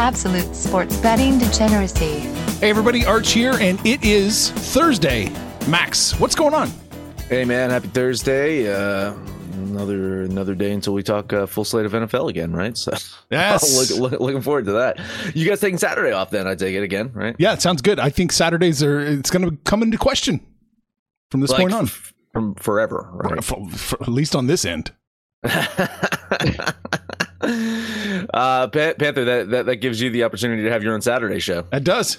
Absolute sports betting degeneracy. Hey, everybody, Arch here, and it is Thursday. Max, what's going on? Hey, man, happy Thursday. Uh, another another day until we talk uh, full slate of NFL again, right? So, Yes. look, look, looking forward to that. You guys taking Saturday off then? I take it again, right? Yeah, it sounds good. I think Saturdays are, it's going to come into question from this Like, point on, f- from forever, right? For- for- at least on this end. uh, Pan- Panther, that, that that gives you the opportunity to have your own Saturday show. That does.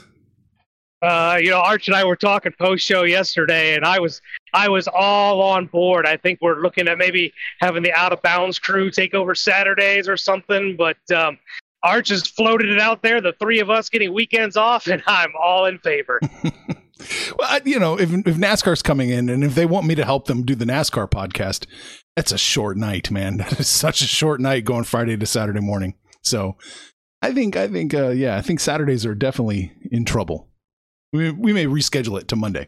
Uh, you know, Arch and I were talking post show yesterday, and I was I was all on board. I think we're looking at maybe having the out of bounds crew take over Saturdays or something. But um, Arch has floated it out there. The three of us getting weekends off, and I'm all in favor. Well, I, you know, if, if NASCAR's coming in and if they want me to help them do the NASCAR podcast, that's a short night, man. That is such a short night going Friday to Saturday morning. So I think, I think, uh, yeah, I think Saturdays are definitely in trouble. We, we may reschedule it to Monday.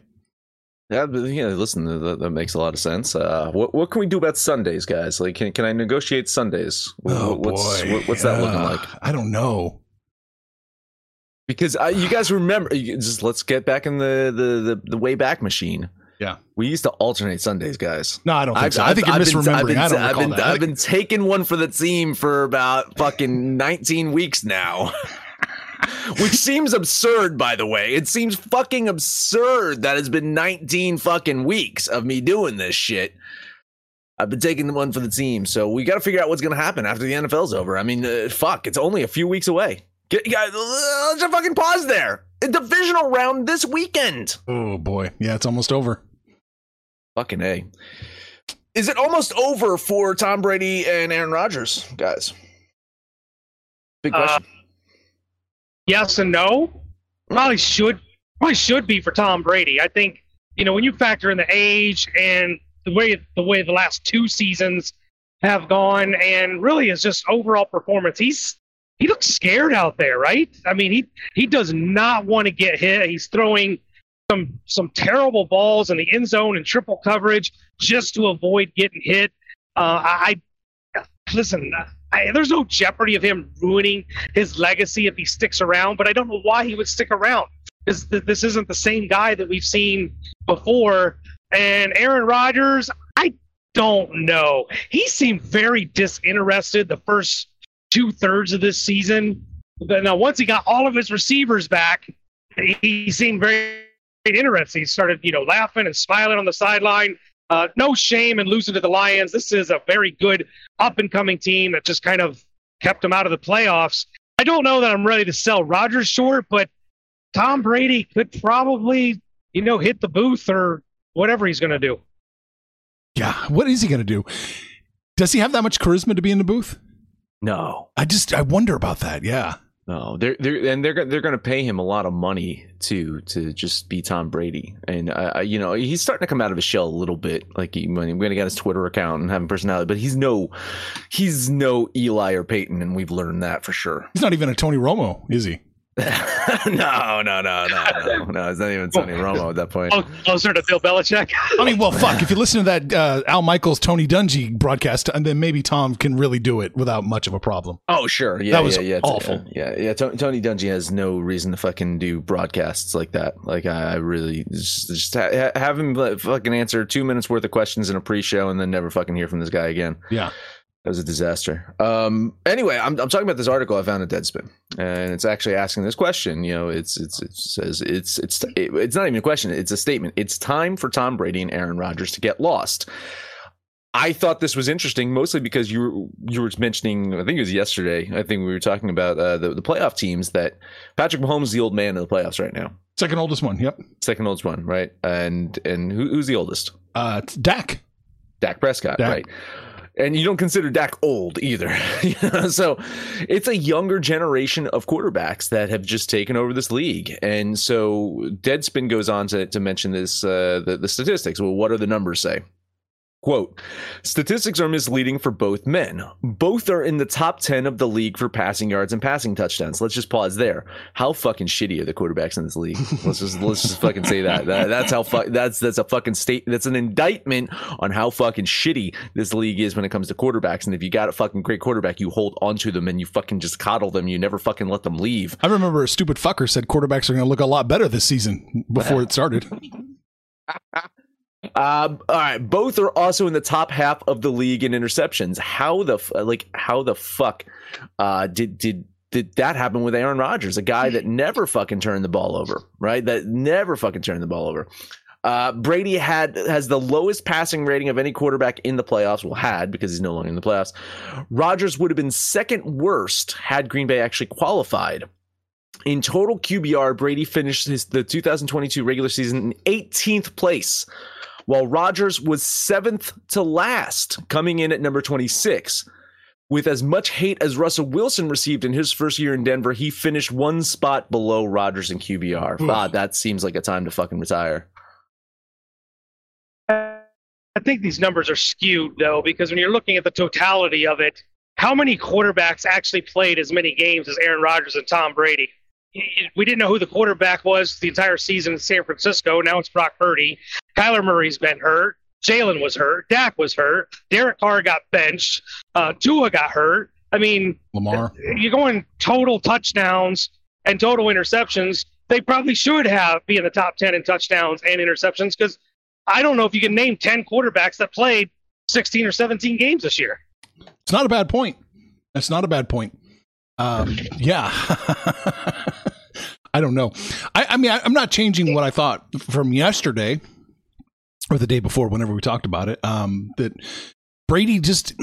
Yeah, but yeah, listen, that, that makes a lot of sense. Uh, what what can we do about Sundays, guys? Like, can can I negotiate Sundays? What- Oh, what's boy. what- what's that looking Uh, like? I don't know. Because I, you guys remember, you- just let's get back in the the the, the way back machine. Yeah. We used to alternate Sundays, guys. No, I don't think so. I think you're I've been- misremembering. I've been, I don't I've been, I've been taking one for the team for about fucking 19 weeks now. Which seems absurd, by the way. It seems fucking absurd that it's been 19 fucking weeks of me doing this shit. I've been taking the one for the team, so we got to figure out what's going to happen after the NFL's over. I mean, uh, fuck, it's only a few weeks away. Get, guys, let's just fucking pause there. A divisional round this weekend. oh boy. Yeah, it's almost over. Fucking A. Is it almost over for Tom Brady and Aaron Rodgers, guys? Big Uh, question. yes and no. Probably should probably should be for Tom Brady. I think you know when you factor in the age and the way the way the last two seasons have gone, and really is just overall performance. He's he looks scared out there, right? I mean, he he does not want to get hit. He's throwing some some terrible balls in the end zone and triple coverage just to avoid getting hit. Uh, I, I listen. I, there's no jeopardy of him ruining his legacy if he sticks around, but I don't know why he would stick around. This, this isn't the same guy that we've seen before. And Aaron Rodgers, I don't know. He seemed very disinterested the first two thirds of this season. But now, once he got all of his receivers back, he seemed very interested. He started, you know, laughing and smiling on the sideline. Uh, no shame in losing to the Lions. This is a very good up and coming team that just kind of kept him out of the playoffs. I don't know that I'm ready to sell Rodgers short, but Tom Brady could probably, you know, hit the booth or whatever he's going to do. Yeah. What is he going to do? Does he have that much charisma to be in the booth? No, I just, I wonder about that. Yeah. no, they're they're and they're they're going to pay him a lot of money to to just be Tom Brady, and I, I you know he's starting to come out of his shell a little bit. Like he, when to get his Twitter account and have a personality, but he's no he's no Eli or Peyton, and we've learned that for sure. He's not even a Tony Romo, is he? no, no, no, no, no, no. It's not even Tony Romo at that point. Oh, closer to Bill Belichick. I mean, well, fuck. If you listen to that uh, Al Michaels, Tony Dungy broadcast, and then maybe Tom can really do it without much of a problem. Oh sure, yeah, That was yeah, yeah, awful. Yeah, yeah. Tony, Tony Dungy has no reason to fucking do broadcasts like that. Like I, I really just, just ha- have him like, fucking answer two minutes worth of questions in a pre-show and then never fucking hear from this guy again. Yeah. That was a disaster. Um. Anyway, I'm, I'm talking about this article I found at Deadspin, and it's actually asking this question. You know, it's it's it says it's it's it, it's not even a question. It's a statement. It's time for Tom Brady and Aaron Rodgers to get lost. I thought this was interesting, mostly because you were, you were mentioning. I think it was yesterday. I think we were talking about uh, the the playoff teams that Patrick Mahomes is the old man in the playoffs right now, Second oldest one. Yep. second oldest one, right? And and who, who's the oldest? Uh, it's Dak. Dak Prescott, Dak. right? And you don't consider Dak old either. so it's a younger generation of quarterbacks that have just taken over this league. And so Deadspin goes on to, to mention this uh, the, the statistics. Well, what do the numbers say? Quote, statistics are misleading for both men. Both are in the top 10 of the league for passing yards and passing touchdowns. Let's just pause there. How fucking shitty are the quarterbacks in this league? Let's just let's just fucking say that. that that's how fu- that's that's a fucking state that's an indictment on how fucking shitty this league is when it comes to quarterbacks. And if you got a fucking great quarterback, you hold onto them and you fucking just coddle them. You never fucking let them leave. I remember a stupid fucker said quarterbacks are going to look a lot better this season before it started. Um, all right, both are also in the top half of the league in interceptions. How the like how the fuck uh, did did did that happen with Aaron Rodgers, a guy that never fucking turned the ball over, right? That never fucking turned the ball over. Uh, Brady had has the lowest passing rating of any quarterback in the playoffs. Well, had because he's no longer in the playoffs. Rodgers would have been second worst had Green Bay actually qualified. In total QBR, Brady finished his, the 2022 regular season in 18th place while Rodgers was seventh to last, coming in at number 26. With as much hate as Russell Wilson received in his first year in Denver, he finished one spot below Rodgers in QBR. God, hmm. that seems like a time to fucking retire. I think these numbers are skewed though, because when you're looking at the totality of it, how many quarterbacks actually played as many games as Aaron Rodgers and Tom Brady? We didn't know who the quarterback was the entire season in San Francisco. Now it's Brock Purdy. Kyler Murray's been hurt. Jalen was hurt. Dak was hurt. Derek Carr got benched. Uh, Tua got hurt. I mean, Lamar. you're going total touchdowns and total interceptions. They probably should have be in the top 10 in touchdowns and interceptions because I don't know if you can name 10 quarterbacks that played 16 or 17 games this year. It's not a bad point. That's not a bad point. Um, yeah. I don't know. I, I mean, I, I'm not changing what I thought from yesterday or the day before, whenever we talked about it. Um, that Brady just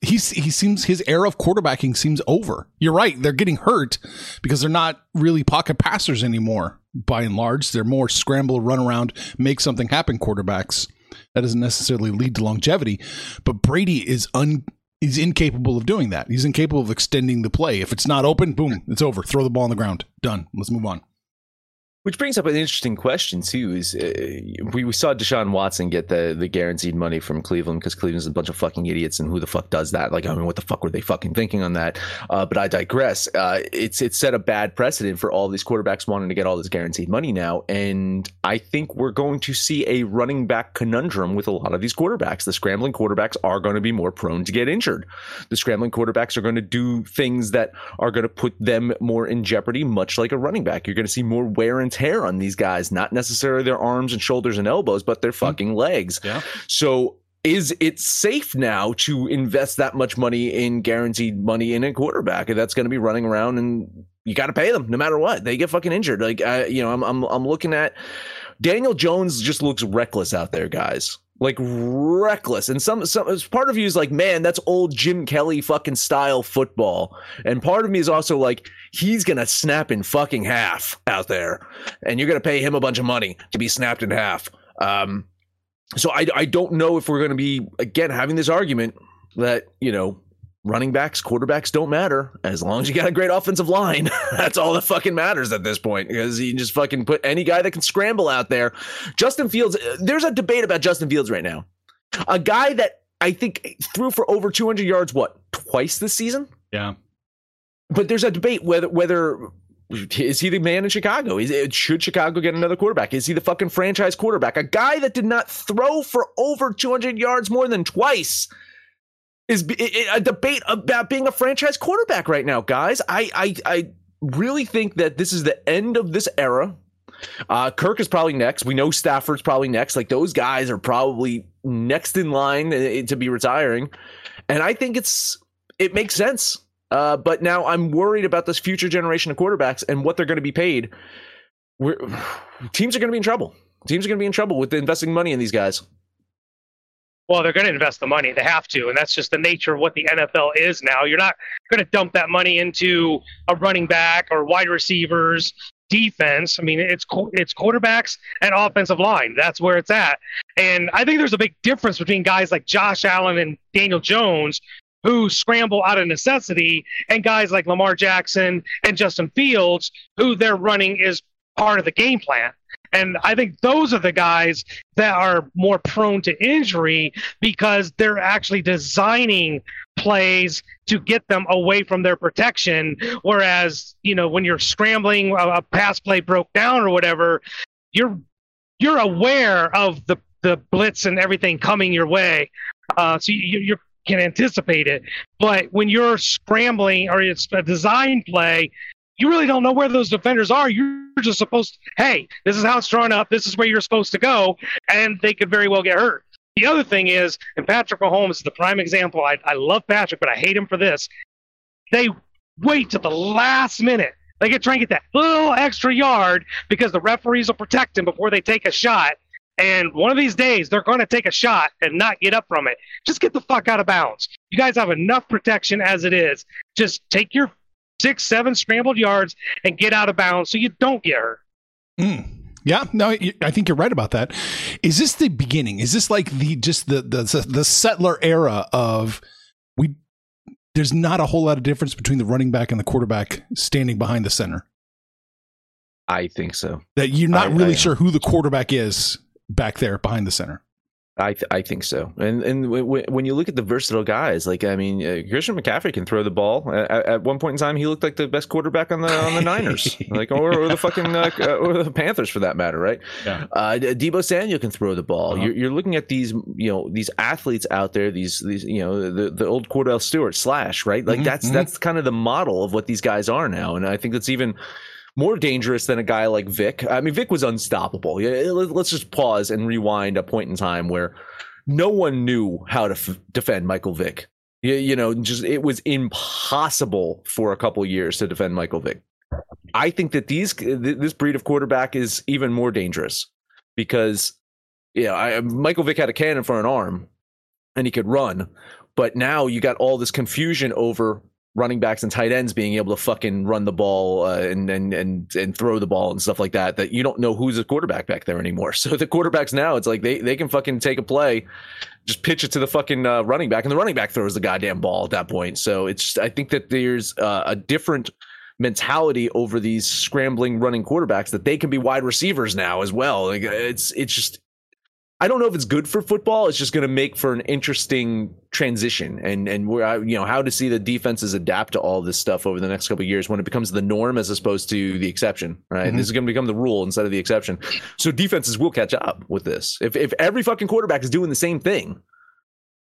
he's he seems his era of quarterbacking seems over. You're right; they're getting hurt because they're not really pocket passers anymore. By and large, they're more scramble, run around, make something happen quarterbacks. That doesn't necessarily lead to longevity, but Brady is un he's incapable of doing that. He's incapable of extending the play. If it's not open, boom, it's over. Throw the ball on the ground. Done. Let's move on. Which brings up an interesting question too. Is uh, we, we saw Deshaun Watson get the the guaranteed money from Cleveland because Cleveland's a bunch of fucking idiots, and who the fuck does that? Like, I mean, what the fuck were they fucking thinking on that? Uh, but I digress. Uh, it's it's set a bad precedent for all these quarterbacks wanting to get all this guaranteed money now, and I think we're going to see a running back conundrum with a lot of these quarterbacks. The scrambling quarterbacks are going to be more prone to get injured. The scrambling quarterbacks are going to do things that are going to put them more in jeopardy, much like a running back. You're going to see more wear and tear on these guys, not necessarily their arms and shoulders and elbows, but their hmm. fucking legs. Yeah. So is it safe now to invest that much money in guaranteed money in a quarterback? That's going to be running around and you got to pay them no matter what. They get fucking injured. Like I, you know I'm, I'm i'm looking at daniel jones just looks reckless out there guys like reckless. And some some part of you is like man that's old jim kelly fucking style football. And part of me is also like he's gonna snap in fucking half out there. And you're gonna pay him a bunch of money to be snapped in half. Um so I, I don't know if we're to be again having this argument that you know running backs quarterbacks don't matter as long as you got a great offensive line that's all that fucking matters at this point because you can just fucking put any guy that can scramble out there justin fields there's a debate about justin fields right now a guy that i think threw for over 200 yards what twice this season Yeah. but there's a debate whether whether is he the man in Chicago? Is it, should Chicago get another quarterback? Is he the fucking franchise quarterback? A guy that did not throw for over 200 yards more than twice is a debate about being a franchise quarterback right now, guys. I I, I really think that this is the end of this era. Uh, Kirk is probably next. We know Stafford's probably next. Like those guys are probably next in line uh, to be retiring, and I think it's it makes sense. Uh, but now I'm worried about this future generation of quarterbacks and what they're going to be paid. We're, teams are going to be in trouble. Teams are going to be in trouble with investing money in these guys. Well, they're going to invest the money. They have to, and that's just the nature of what the NFL is now. You're not going to dump that money into a running back or wide receivers, defense. I mean, it's it's quarterbacks and offensive line. That's where it's at. And I think there's a big difference between guys like Josh Allen and Daniel Jones who scramble out of necessity and guys like Lamar Jackson and Justin Fields who their running is part of the game plan. And I think those are the guys that are more prone to injury because they're actually designing plays to get them away from their protection. Whereas, you know, when you're scrambling, a, pass play broke down or whatever, you're you're aware of the the blitz and everything coming your way, uh, so you, you can anticipate it. But when you're scrambling or it's a design play, you really don't know where those defenders are. You're just supposed, to, hey, this is how it's drawn up. This is where you're supposed to go, and they could very well get hurt. The other thing is, and Patrick Mahomes is the prime example. I, I love Patrick, but I hate him for this. They wait to the last minute. They get trying to get that little extra yard because the referees will protect him before they take a shot. And one of these days, they're going to take a shot and not get up from it. Just get the fuck out of bounds. You guys have enough protection as it is. Just take your six, seven scrambled yards and get out of bounds so you don't get hurt. Mm. Yeah, no, I think you're right about that. Is this the beginning? Is this like the just the the the settler era of we? There's not a whole lot of difference between the running back and the quarterback standing behind the center. I think so. That you're not I- really I- sure who the quarterback is back there behind the center. I th- I think so, and and w- w- when you look at the versatile guys, like I mean, uh, Christian McCaffrey can throw the ball. At, at one point in time, he looked like the best quarterback on the on the Niners, like or, or the fucking uh, uh, or the Panthers for that matter, right? Yeah. Uh, Deebo Samuel can throw the ball. Uh-huh. You're, you're looking at these, you know, these athletes out there. These these you know the the old Kordell Stewart slash right. Like Mhm, that's mhm. that's kind of the model of what these guys are now, and I think that's even more dangerous than a guy like Vick. I mean, Vick was unstoppable. Let- let's just pause and rewind a point in time where no one knew how to f- defend Michael Vick. You, you know, just it was impossible for a couple years to defend Michael Vick. I think that these th- this breed of quarterback is even more dangerous because you know, Michael Vick had a cannon for an arm and he could run, but now you got all this confusion over running backs and tight ends being able to fucking run the ball uh, and, and and and throw the ball and stuff like that. That you don't know who's a quarterback back there anymore. So the quarterbacks now, it's like they they can fucking take a play, just pitch it to the fucking uh, running back, and the running back throws the goddamn ball at that point. So it's just, I think that there's uh, a different mentality over these scrambling running quarterbacks that they can be wide receivers now as well. Like it's it's just I don't know if it's good for football. It's just going to make for an interesting transition, and and where I, you know how to see the defenses adapt to all this stuff over the next couple of years when it becomes the norm as opposed to the exception. Right, Mhm. this is going to become the rule instead of the exception. So defenses will catch up with this. If if every fucking quarterback is doing the same thing,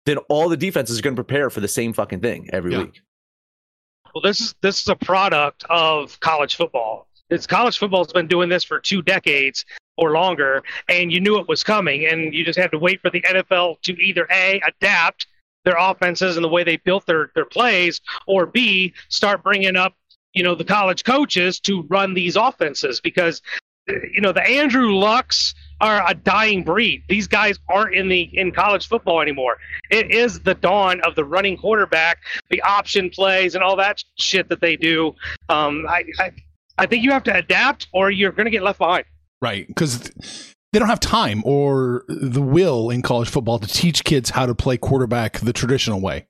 then all the defenses are going to prepare for the same fucking thing every Yeah. week. Well, this is this is a product of college football. It's college football's been doing this for two decades or longer, and you knew it was coming, and you just had to wait for the NFL to either a adapt their offenses and the way they built their their plays, or b start bringing up you know the college coaches to run these offenses because you know the Andrew Lucks are a dying breed. These guys aren't in the in college football anymore. It is the dawn of the running quarterback the option plays and all that shit that they do. Um, I, I, I think you have to adapt or you're going to get left behind. Right. Because they don't have time or the will in college football to teach kids how to play quarterback the traditional way.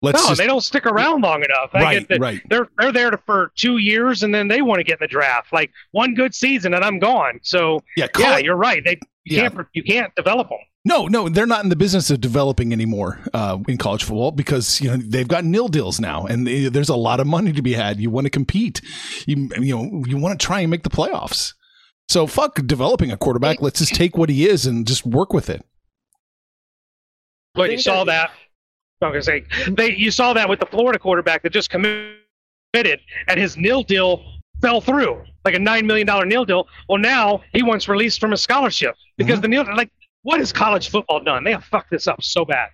Let's no, just, they don't stick around long enough. I right, that right. They're they're there to, for two years and then they want to get in the draft. Like one good season and I'm gone. So Yeah, yeah, you're right. They you Yeah. can't you can't develop them. No, no, they're not in the business of developing anymore uh, in college football because you know they've got nil deals now, and they, there's a lot of money to be had. You want to compete, you you know you want to try and make the playoffs. So fuck developing a quarterback. Let's just take what he is and just work with it. But you saw that- that. I was gonna say they you saw that with the Florida quarterback that just committed and his nil deal fell through like a nine million dollar nil deal. Well, now he wants released from his scholarship because mm-hmm. the nil like what has college football done? They have fucked this up so bad.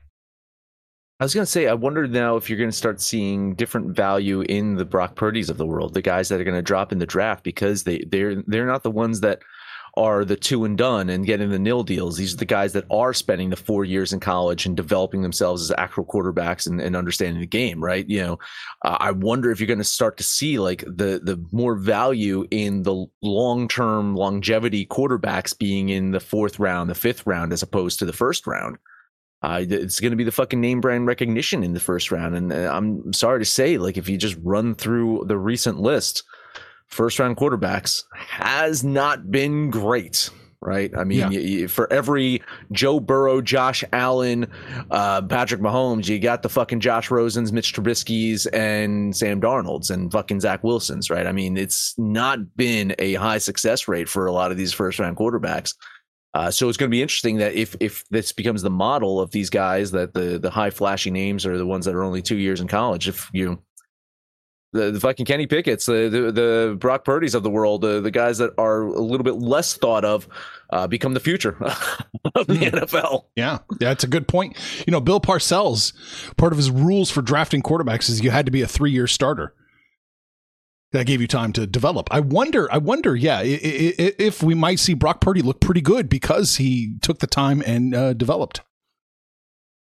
I was gonna say, I wonder now if you're gonna start seeing different value in the Brock Purdy's of the world, the guys that are gonna drop in the draft because they they're they're not the ones that are the two and done and getting the nil deals. These are the guys that are spending the four years in college and developing themselves as actual quarterbacks and, and understanding the game, right? You know, uh, I wonder if you're going to start to see like the the more value in the long term longevity quarterbacks being in the fourth round, the fifth round, as opposed to the first round. Uh, it's going to be the fucking name brand recognition in the first round. And uh, I'm sorry to say, like, if you just run through the recent list, first round quarterbacks has not been great. Right. I mean, yeah. you, you, for every Joe Burrow, Josh Allen, uh, Patrick Mahomes, you got the fucking Josh Rosens, Mitch Trubisky's, and Sam Darnold's and fucking Zach Wilson's. Right. I mean, it's not been a high success rate for a lot of these first round quarterbacks. Uh, so it's going to be interesting that if if this becomes the model of these guys, that the the high flashy names are the ones that are only two years in college. If you the, the fucking Kenny Pickett's, the, the, the Brock Purdy's of the world, the, the guys that are a little bit less thought of, uh, become the future of the hmm. NFL. Yeah, yeah, it's a good point. You know, Bill Parcells, part of his rules for drafting quarterbacks is you had to be a three year starter that gave you time to develop. I wonder, I wonder, yeah, if we might see Brock Purdy look pretty good because he took the time and uh, developed.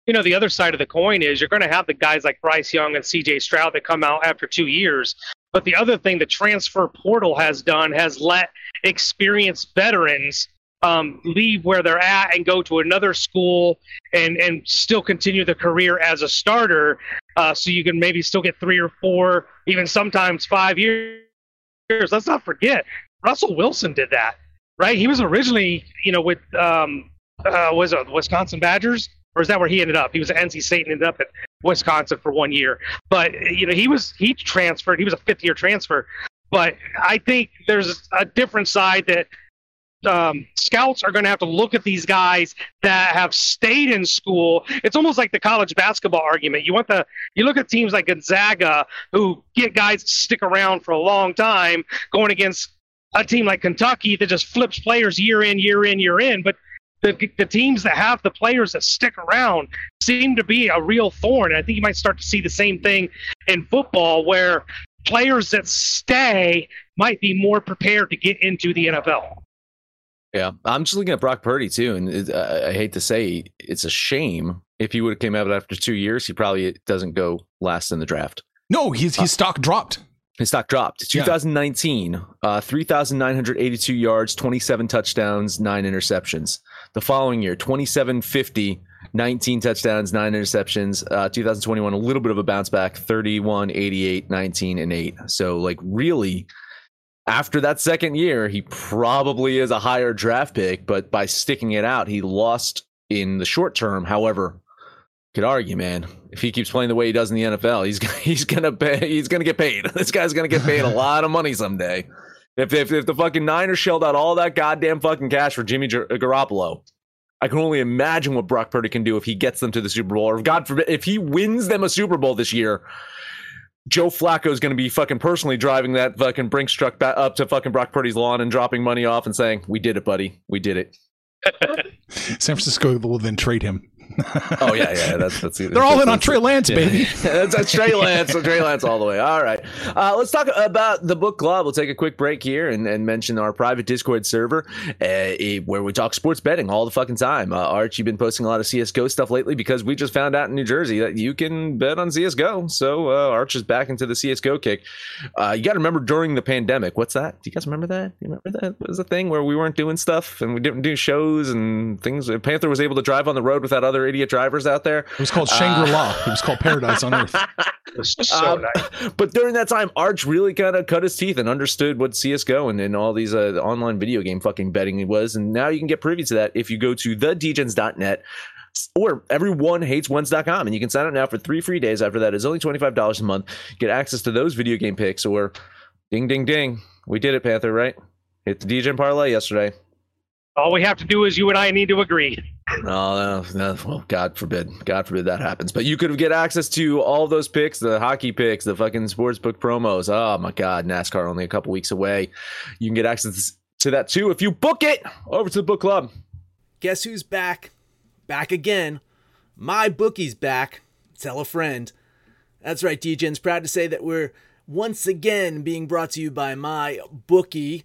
You know, the other side of the coin is you're going to have the guys like Bryce Young and CJ Stroud that come out after two years. But the other thing the transfer portal has done has let experienced veterans um, leave where they're at and go to another school and and still continue the career as a starter. Uh, so you can maybe still get three or four, even sometimes five years. Let's not forget Russell Wilson did that, right? He was originally, you know, with um, uh, was it Wisconsin Badgers, or is that where he ended up? He was at NC State and ended up at Wisconsin for one year. But you know, he was he transferred. He was a fifth year transfer. But I think there's a different side that um, scouts are going to have to look at these guys that have stayed in school. It's almost like the college basketball argument. You want the you look at teams like Gonzaga who get guys to stick around for a long time, going against a team like Kentucky that just flips players year in, year in, year in. But the, the teams that have the players that stick around seem to be a real thorn. I think you might start to see the same thing in football where players that stay might be more prepared to get into the NFL. Yeah, I'm just looking at Brock Purdy too, and it, I hate to say it's a shame. If he would have came out after two years, he probably doesn't go last in the draft. No, his his uh, stock dropped. His stock dropped. 2019, yeah. uh, 3,982 yards, 27 touchdowns, nine interceptions. The following year, 2750, 19 touchdowns, nine interceptions. Uh, 2021, a little bit of a bounce back, 31, 88, 19, and eight. So, like, really after that second year, he probably is a higher draft pick, but by sticking it out, he lost in the short term. However, could argue, man, if he keeps playing the way he does in the NFL, he's he's gonna pay, he's gonna get paid. This guy's gonna get paid a lot of money someday. If, if if the fucking Niners shelled out all that goddamn fucking cash for Jimmy Garoppolo, I can only imagine what Brock Purdy can do if he gets them to the Super Bowl, or if God forbid, if he wins them a Super Bowl this year. Joe Flacco is going to be fucking personally driving that fucking Brinks truck back up to fucking Brock Purdy's lawn and dropping money off and saying, "We did it, buddy. We did it." San Francisco will then trade him oh yeah, yeah. That's that's. They're all in on Trey Lance, baby. that's, that's Trey Lance. So Trey Lance all the way. All right. Uh, let's talk about the book club. We'll take a quick break here and, and mention our private Discord server uh, where we talk sports betting all the fucking time. Uh, Arch, you've been posting a lot of CS:GO stuff lately because we just found out in New Jersey that you can bet on CS:GO. So uh, Arch is back into the CS:GO kick. Uh, you got to remember during the pandemic. What's that? Do you guys remember that? You remember that? It was a thing where we weren't doing stuff and we didn't do shows and things. Panther was able to drive on the road without other idiot drivers out there. It was called Shangri La. Uh, it was called Paradise on Earth. so um, nice. But during that time, Arch really kind of cut his teeth and understood what CS:GO and, and all these uh, online video game fucking betting was. And now you can get privy to that if you go to thedegens.net or everyonehateswens.com and you can sign up now for three free days after that is only $25 a month get access to those video game picks or ding ding ding we did it panther right hit the dj parlay yesterday all we have to do is you and I need to agree. No, no, no, well, God forbid, God forbid that happens. But you could get access to all those picks, the hockey picks, the fucking sportsbook promos. Oh my God, NASCAR only a couple weeks away. You can get access to that too if you book it over to the book club. Guess who's back? Back again. My bookie's back. Tell a friend. That's right, DJ's proud to say that we're once again being brought to you by my bookie.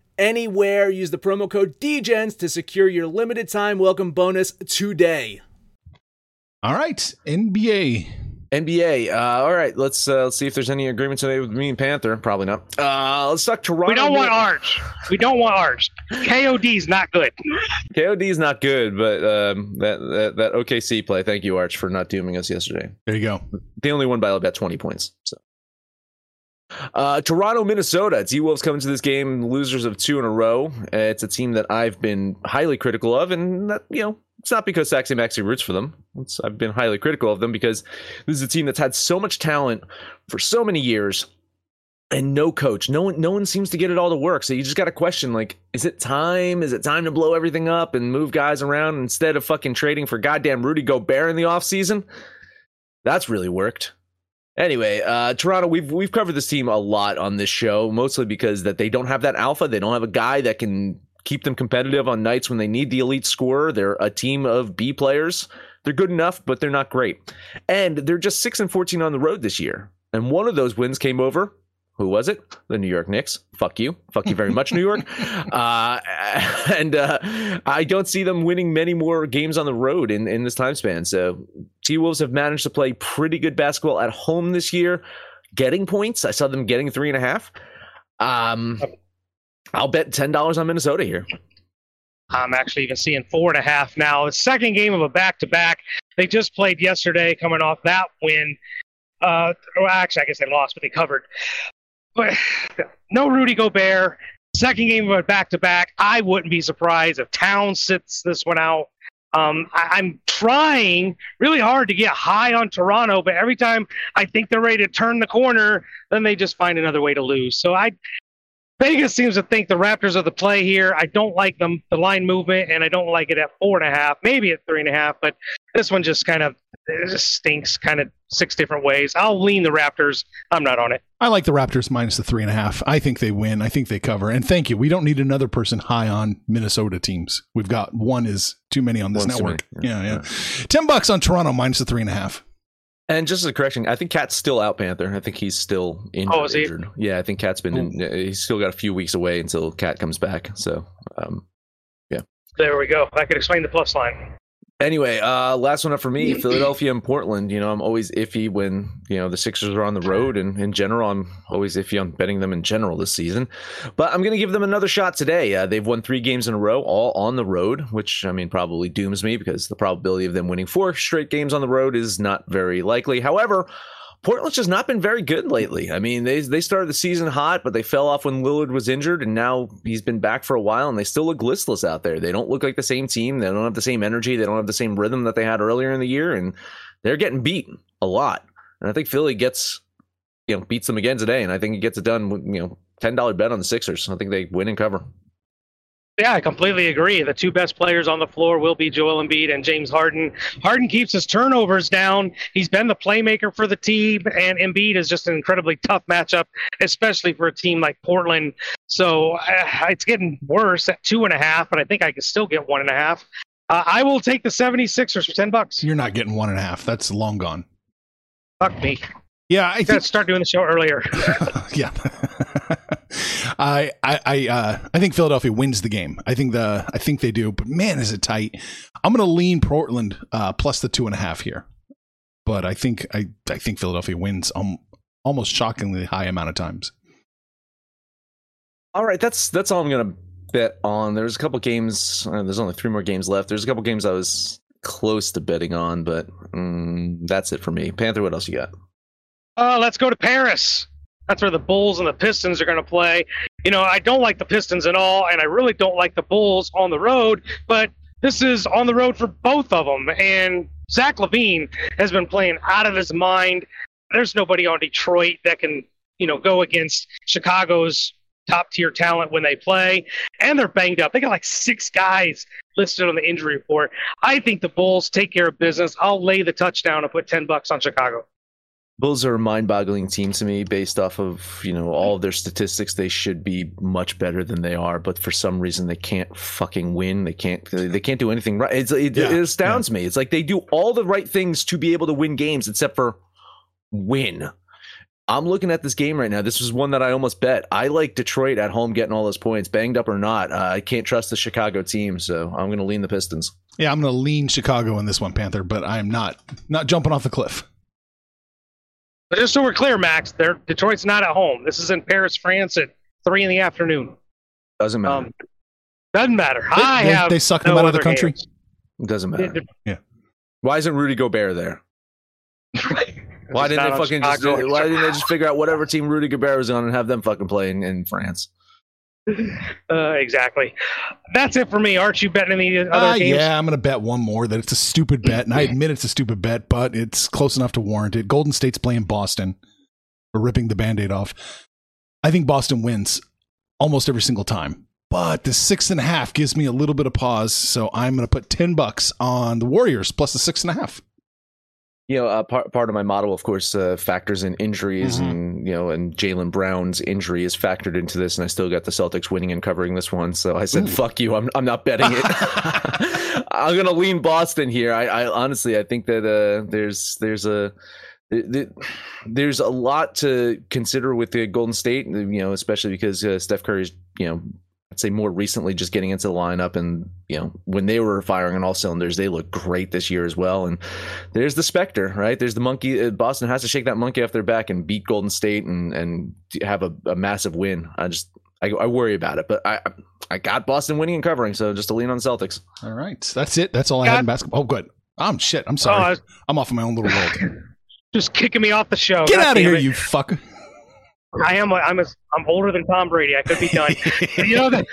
anywhere. Use the promo code DEGENS to secure your limited time welcome bonus today. All right, NBA. NBA. Uh, all right, let's uh, let's see if there's any agreement today with me and Panther. Probably not. Uh, let's talk Toronto. We don't want Arch. We don't want Arch. KOD's not good. KOD is not good, but um, that, that that OKC play. Thank you, Arch, for not dooming us yesterday. There you go. They only won by about 20 points. So. Uh, Toronto, Minnesota. T Wolves coming to this game, losers of two in a row. It's a team that I've been highly critical of, and that you know it's not because Saxy Maxi roots for them. It's, I've been highly critical of them because this is a team that's had so much talent for so many years and no coach. No one, no one seems to get it all to work. So you just got to question like, is it time? Is it time to blow everything up and move guys around instead of fucking trading for goddamn Rudy Gobert in the offseason? That's really worked. Anyway, uh, Toronto, we've we've covered this team a lot on this show, mostly because that they don't have that alpha. They don't have a guy that can keep them competitive on nights when they need the elite scorer. They're a team of B players. They're good enough, but they're not great. And they're just 6 and 14 on the road this year. And one of those wins came over who was it? The New York Knicks. Fuck you. Fuck you very much, New York. Uh, and uh, I don't see them winning many more games on the road in, in this time span. So T Wolves have managed to play pretty good basketball at home this year, getting points. I saw them getting three and a half. Um, I'll bet ten dollars on Minnesota here. I'm actually even seeing four and a half now. The second game of a back to back. They just played yesterday, coming off that win. Uh, well, actually, I guess they lost, but they covered. But no Rudy Gobert. Second game of a back to back. I wouldn't be surprised if Towns sits this one out. Um, I, am trying really hard to get high on Toronto, but every time I think they're ready to turn the corner, then they just find another way to lose. So I, Vegas seems to think the Raptors are the play here. I don't like them, the line movement, and I don't like it at four and a half, maybe at three and a half. But this one just kind of it just stinks, kind of six different ways. I'll lean the Raptors. I'm not on it. I like the Raptors minus the three and a half. I think they win. I think they cover. And thank you. We don't need another person high on Minnesota teams. We've got one is too many on this One's network. Yeah, yeah, yeah. Ten bucks on Toronto minus the three and a half. And just as a correction, I think KAT's still out, Panther. I think he's still injured. Oh, is he? Injured. Yeah, I think KAT's been. In, uh, he's still got a few weeks away until KAT comes back. So, um, yeah. There we go. I could explain the plus line. Anyway, uh, last one up for me, Philadelphia and Portland. You know, I'm always iffy when you know the Sixers are on the road, and in general, I'm always iffy on betting them in general this season. But I'm going to give them another shot today. Uh, they've won three games in a row, all on the road, which I mean probably dooms me because the probability of them winning four straight games on the road is not very likely. However, Portland's just not been very good lately. I mean, they they started the season hot, but they fell off when Lillard was injured, and now he's been back for a while, and they still look listless out there. They don't look like the same team. They don't have the same energy. They don't have the same rhythm that they had earlier in the year, and they're getting beaten a lot. And I think Philly gets, you know, beats them again today, and I think he gets it done with you know ten dollar bet on the Sixers. I think they win and cover. Yeah, I completely agree. The two best players on the floor will be Joel Embiid and James Harden. Harden keeps his turnovers down. He's been the playmaker for the team, and Embiid is just an incredibly tough matchup, especially for a team like Portland. So uh, it's getting worse at two and a half, but I think I can still get one and a half. Uh, I will take the 76ers for 10 bucks. You're not getting one and a half. That's long gone. Fuck me. Yeah, I think start doing the show earlier. yeah. I I I uh, I think Philadelphia wins the game. I think the I think they do, but man, is it tight. I'm gonna lean Portland uh, plus the two and a half here. But I think I I think Philadelphia wins um, almost shockingly high amount of times. All right, that's that's all I'm gonna bet on. There's a couple games. Uh, there's only three more games left. There's a couple games I was close to betting on, but mm, that's it for me. Panther, what else you got? Uh, let's go to Paris. That's where the Bulls and the Pistons are going to play. You know, I don't like the Pistons at all, and I really don't like the Bulls on the road, but this is on the road for both of them. And Zach LaVine has been playing out of his mind. There's nobody on Detroit that can, you know, go against Chicago's top tier talent when they play. And they're banged up. They got like six guys listed on the injury report. I think the Bulls take care of business. I'll lay the touchdown and put 10 bucks on Chicago. Bulls are a mind-boggling team to me based off of you know all of their statistics. They should be much better than they are, but for some reason they can't fucking win. They can't. They can't do anything right. It's, it, Yeah, it astounds me. It's like they do all the right things to be able to win games, except for win. I'm looking at this game right now. This was one that I almost bet. I like Detroit at home getting all those points, banged up or not. Uh, I can't trust the Chicago team, so I'm going to lean the Pistons. Yeah, I'm going to lean Chicago in this one, Panther, but I'm not not jumping off the cliff. But just so we're clear, Max, they're, Detroit's not at home. This is in Paris, France at 3 in the afternoon. Doesn't matter. Um, doesn't matter. I they, have they suck no them out of the country. games. Doesn't matter. It- Why isn't Rudy Gobert there? Why didn't they fucking just, why didn't they just figure out whatever team Rudy Gobert was on and have them fucking play in, in France? Uh, exactly. That's it for me. Aren't you betting any other Ah, games? yeah, I'm going to bet one more that it's a stupid bet, and I admit it's a stupid bet, but it's close enough to warrant it. Golden State's playing Boston. We're ripping the band-aid off. I think Boston wins almost every single time, but the six and a half gives me a little bit of pause, so I'm going to put ten bucks on the Warriors plus the six and a half. You know, uh, part part of my model, of course, uh, factors in injuries, Mhm. and you know, and Jaylen Brown's injury is factored into this, and I still got the Celtics winning and covering this one. So I said, Ooh. "Fuck you! I'm I'm not betting it. I'm gonna lean Boston here. I, I honestly, I think that uh, there's there's a th- th- there's a lot to consider with the Golden State, you know, especially because uh, Steph Curry's, you know, I'd say more recently just getting into the lineup, and you know, when they were firing on all cylinders, they look great this year as well. And there's the specter, right? There's the monkey. uh, Boston has to shake that monkey off their back and beat Golden State and and have a, a massive win. I just I, I worry about it, but I I got Boston winning and covering, so just to lean on the Celtics. All right, that's it. That's all I had in basketball. Oh, good. I'm shit. I'm sorry. Oh, I was I'm off in my own little world. just kicking me off the show. Get God out of here, it. you fuck. I am. a- I'm. A, I'm older than Tom Brady. I could be done. you know, the,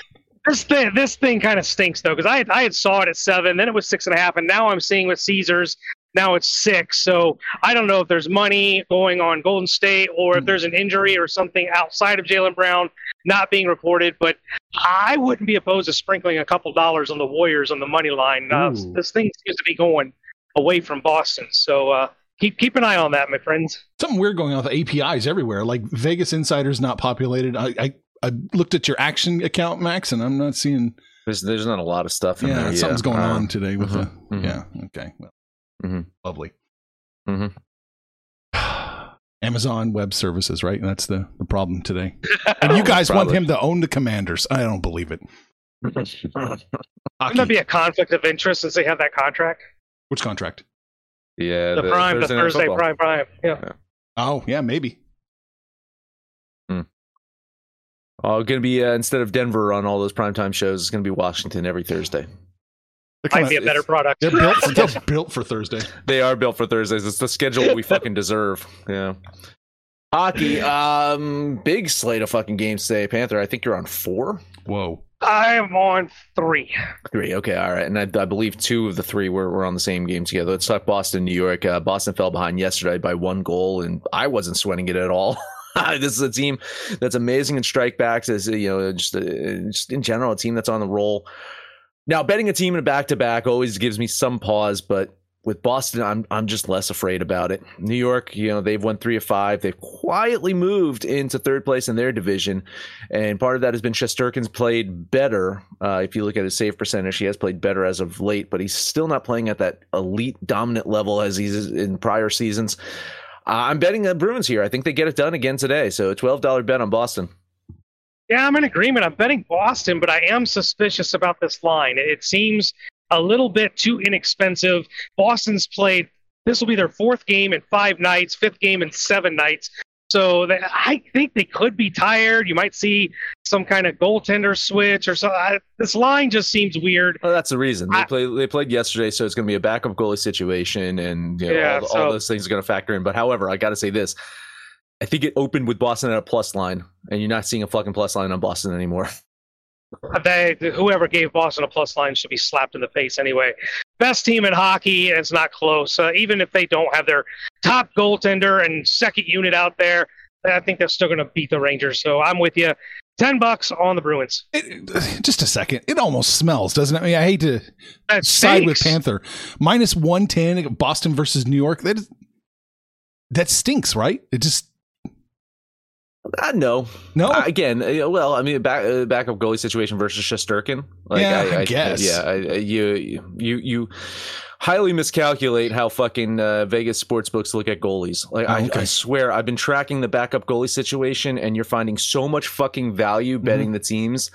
this thing. This thing kind of stinks though, because I had, I had saw it at seven, then it was six and a half, and now I'm seeing with Caesars. Now it's six. So I don't know if there's money going on Golden State or if there's an injury or something outside of Jaylen Brown not being reported. But I wouldn't be opposed to sprinkling a couple dollars on the Warriors on the money line. Uh, this thing seems to be going away from Boston. So uh, keep keep an eye on that, my friends. Something weird going on with APIs everywhere. Like Vegas Insider's not populated. I, I I looked at your action account, Max, and I'm not seeing. There's there's not a lot of stuff in Yeah, there. something's going Um, on today with mhm, the. mhm. Yeah. Okay. Well, Mhm. lovely. Mhm. Amazon Web Services, right? That's the the problem today. And you guys want him to own the Commanders? I don't believe it. Wouldn't that be a conflict of interest since they have that contract? Which contract? Yeah, The, prime, the Thursday Football. prime, prime. Yeah. Oh yeah, maybe. Oh, going to be uh, instead of Denver on all those primetime shows, it's going to be Washington every Thursday. They're, kinda- be a better product. they're built. For, they're built for Thursday. They are built for Thursdays. It's the schedule we fucking deserve. Yeah. Hockey, um, big slate of fucking games today. Panther, I think you're on four, Whoa. I'm on three. three. Okay, all right, and I, I believe two of the three were, were on the same game together. Let's talk Boston, New York. Uh, Boston fell behind yesterday by one goal, and I wasn't sweating it at all. this is a team that's amazing in strikebacks. Is you know just, uh, just in general a team that's on the roll. Now betting a team in a back to back always gives me some pause, but with Boston, I'm I'm just less afraid about it. New York, you know, they've won three of five. They've quietly moved into third place in their division, and part of that has been Shesterkin's played better. Uh, if you look at his save percentage, he has played better as of late, but he's still not playing at that elite dominant level as he's in prior seasons. Uh, I'm betting the Bruins here. I think they get it done again today. So a twelve dollar bet on Boston. Yeah, I'm in agreement. I'm betting Boston, but I am suspicious about this line. It seems a little bit too inexpensive. Boston's played, this will be their fourth game in five nights, fifth game in seven nights. So they, I think they could be tired. You might see some kind of goaltender switch or something. This line just seems weird. Well, that's the reason they I- play. They played yesterday, so it's going to be a backup goalie situation, and you know, Yeah, all, all those things are going to factor in. But however, I got to say this: I think it opened with Boston at a plus line, and you're not seeing a fucking plus line on Boston anymore. They, whoever gave Boston a plus line should be slapped in the face anyway. Best team in hockey, and it's not close. Uh, even if they don't have their top goaltender and second unit out there, I think they're still going to beat the Rangers. So I'm with you. Ten bucks on the Bruins. It, just a second. It almost smells, doesn't it? I mean, I hate to That side with. Panther. Minus 110, Boston versus New York. That is, that stinks, right? It just, Uh, no, no. Uh, again, uh, well, I mean, back uh, backup goalie situation versus Shesterkin. Yeah, I guess. yeah, I, I- you you you highly miscalculate how fucking uh, Vegas sports books look at goalies. Like Oh, I, okay. I swear, I've been tracking the backup goalie situation, and you're finding so much fucking value betting the teams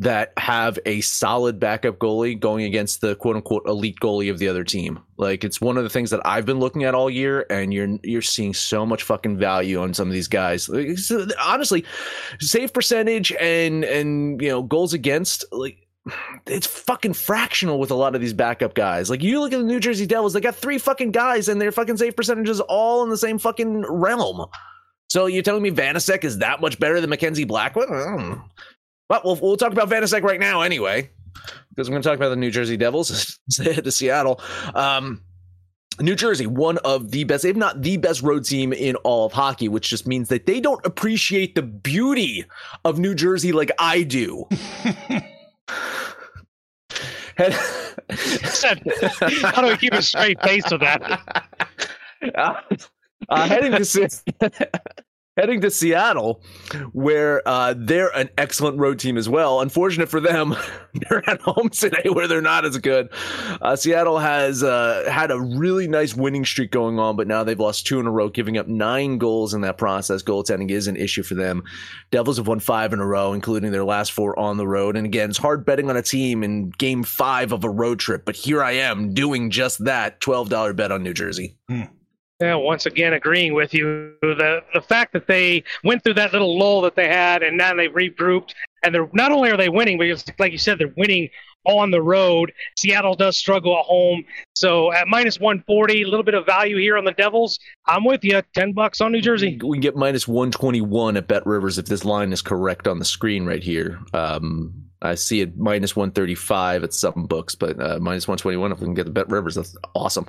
that have a solid backup goalie going against the quote unquote elite goalie of the other team. Like it's one of the things that I've been looking at all year, and you're you're seeing so much fucking value on some of these guys. Like, honestly, save percentage and and you know goals against like. It's fucking fractional with a lot of these backup guys. Like you look at the New Jersey Devils, they got three fucking guys, and their fucking save percentages all in the same fucking realm. So you're telling me Vanecek is that much better than Mackenzie Blackwood? Mm. But we'll, we'll talk about Vanecek right now anyway, because I'm going to talk about the New Jersey Devils. they head to Seattle. Um, New Jersey, one of the best, if not the best road team in all of hockey, which just means that they don't appreciate the beauty of New Jersey like I do. How do we keep a straight face with that? uh, uh, heading to Se- heading to Seattle, where uh, they're an excellent road team as well. Unfortunate for them, they're at home today where they're not as good. Uh, Seattle has uh, had a really nice winning streak going on, but now they've lost two in a row, giving up nine goals in that process. Goaltending is an issue for them. Devils have won five in a row, including their last four on the road. And again, it's hard betting on a team in game five of a road trip, but here I am doing just that $12 bet on New Jersey. Yeah, once again agreeing with you. The the fact that they went through that little lull that they had, and now they've regrouped, and they're not only are they winning, but like you said, they're winning on the road. Seattle does struggle at home, so at minus one forty, a little bit of value here on the Devils. I'm with you. Ten bucks on New Jersey. We can get minus 121 at BetRivers if this line is correct on the screen right here. Um, I see it minus 135 at some books, but uh, minus 121 if we can get the BetRivers, that's awesome.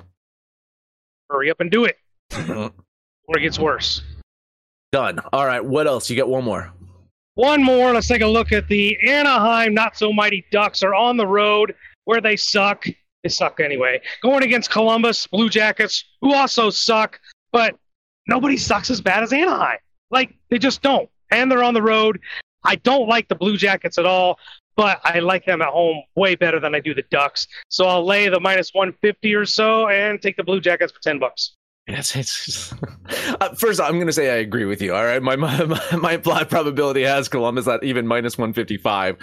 Hurry up and do it, or it gets worse. Done. All right. What else? You got one more. One more. Let's take a look at the Anaheim Not So Mighty Ducks are on the road where they suck. They suck anyway. Going against Columbus Blue Jackets, who also suck, but nobody sucks as bad as Anaheim. Like they just don't. And they're on the road. I don't like the Blue Jackets at all, but I like them at home way better than I do the Ducks. So I'll lay the minus 150 or so and take the Blue Jackets for 10 bucks. Yes, it's uh, first. I'm going to say I agree with you. All right, my my my implied probability has Columbus at even minus 155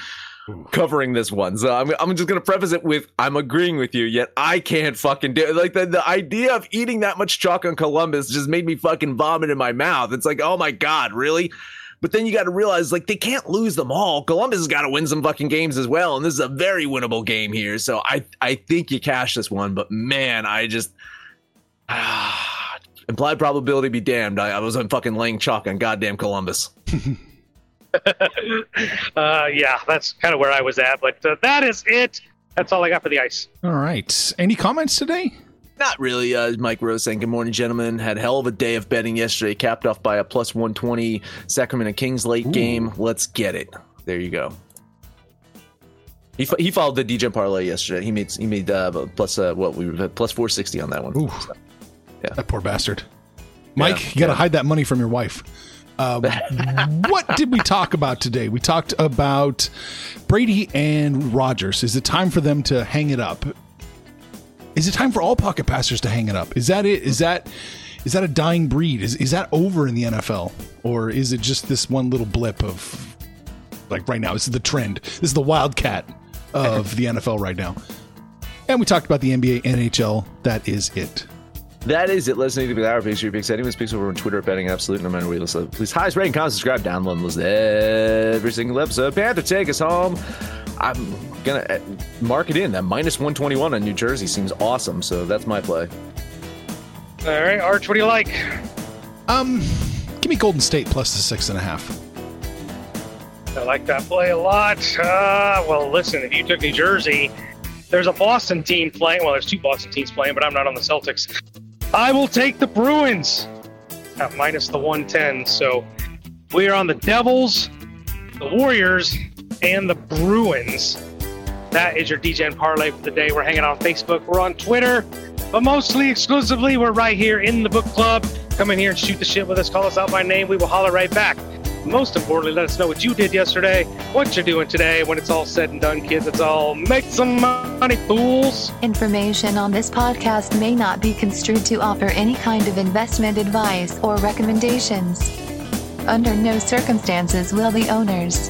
covering this one. So I'm I'm just going to preface it with I'm agreeing with you. Yet I can't fucking do it. Like the the idea of eating that much chalk on Columbus just made me fucking vomit in my mouth. It's like oh my god, really. But then you got to realize, like, they can't lose them all. Columbus has got to win some fucking games as well, and this is a very winnable game here. So I, I think you cash this one. But man, I just, implied probability be damned. I, I was on fucking laying chalk on goddamn Columbus. Uh, yeah, that's kind of where I was at. But uh, that is it. That's all I got for the ice. All right. Any comments today? Not really. Uh, Mike Rose saying, Good morning, gentlemen. Had a hell of a day of betting yesterday, capped off by a plus 120 Sacramento Kings late game. Let's get it. There you go. He, he followed the DJ parlay yesterday. He made he made uh, plus uh, what we were plus 460 on that one. Ooh. Yeah. That poor bastard. Mike, Yeah, you got to yeah. hide that money from your wife. Um, what did we talk about today? We talked about Brady and Rodgers. Is it time for them to hang it up? Is it time for all pocket passers to hang it up? Is that it? Is that is that a dying breed? Is is that over in the NFL, or is it just this one little blip of like right now? This is the trend. This is the wildcat of the NFL right now. And we talked about the NBA, NHL. That is it. That is it. Listening to the Hour Picks Your Picks. Anyone speaks over on Twitter Betting Absolute. No matter where you listen. Please highest rating, comment, subscribe, download, listen every single episode. Panther, take us home. I'm gonna uh, mark it in. That minus 121 on New Jersey seems awesome. So that's my play. All right, Arch, what do you like? Um, give me Golden State plus the six and a half. I like that play a lot. Uh, well, listen, if you took New Jersey, there's a Boston team playing. Well, there's two Boston teams playing, but I'm not on the Celtics. I will take the Bruins at minus the 110. So we are on the Devils, the Warriors, and the Bruins. That is your DEGEN parlay for the day. We're hanging on Facebook. We're on Twitter, but mostly exclusively, we're right here in the book club. Come in here and shoot the shit with us. Call us out by name. We will holler right back. Most importantly, let us know what you did yesterday, what you're doing today. When it's all said and done, kids, it's all make some money, fools. Information on this podcast may not be construed to offer any kind of investment advice or recommendations. Under no circumstances will the owners,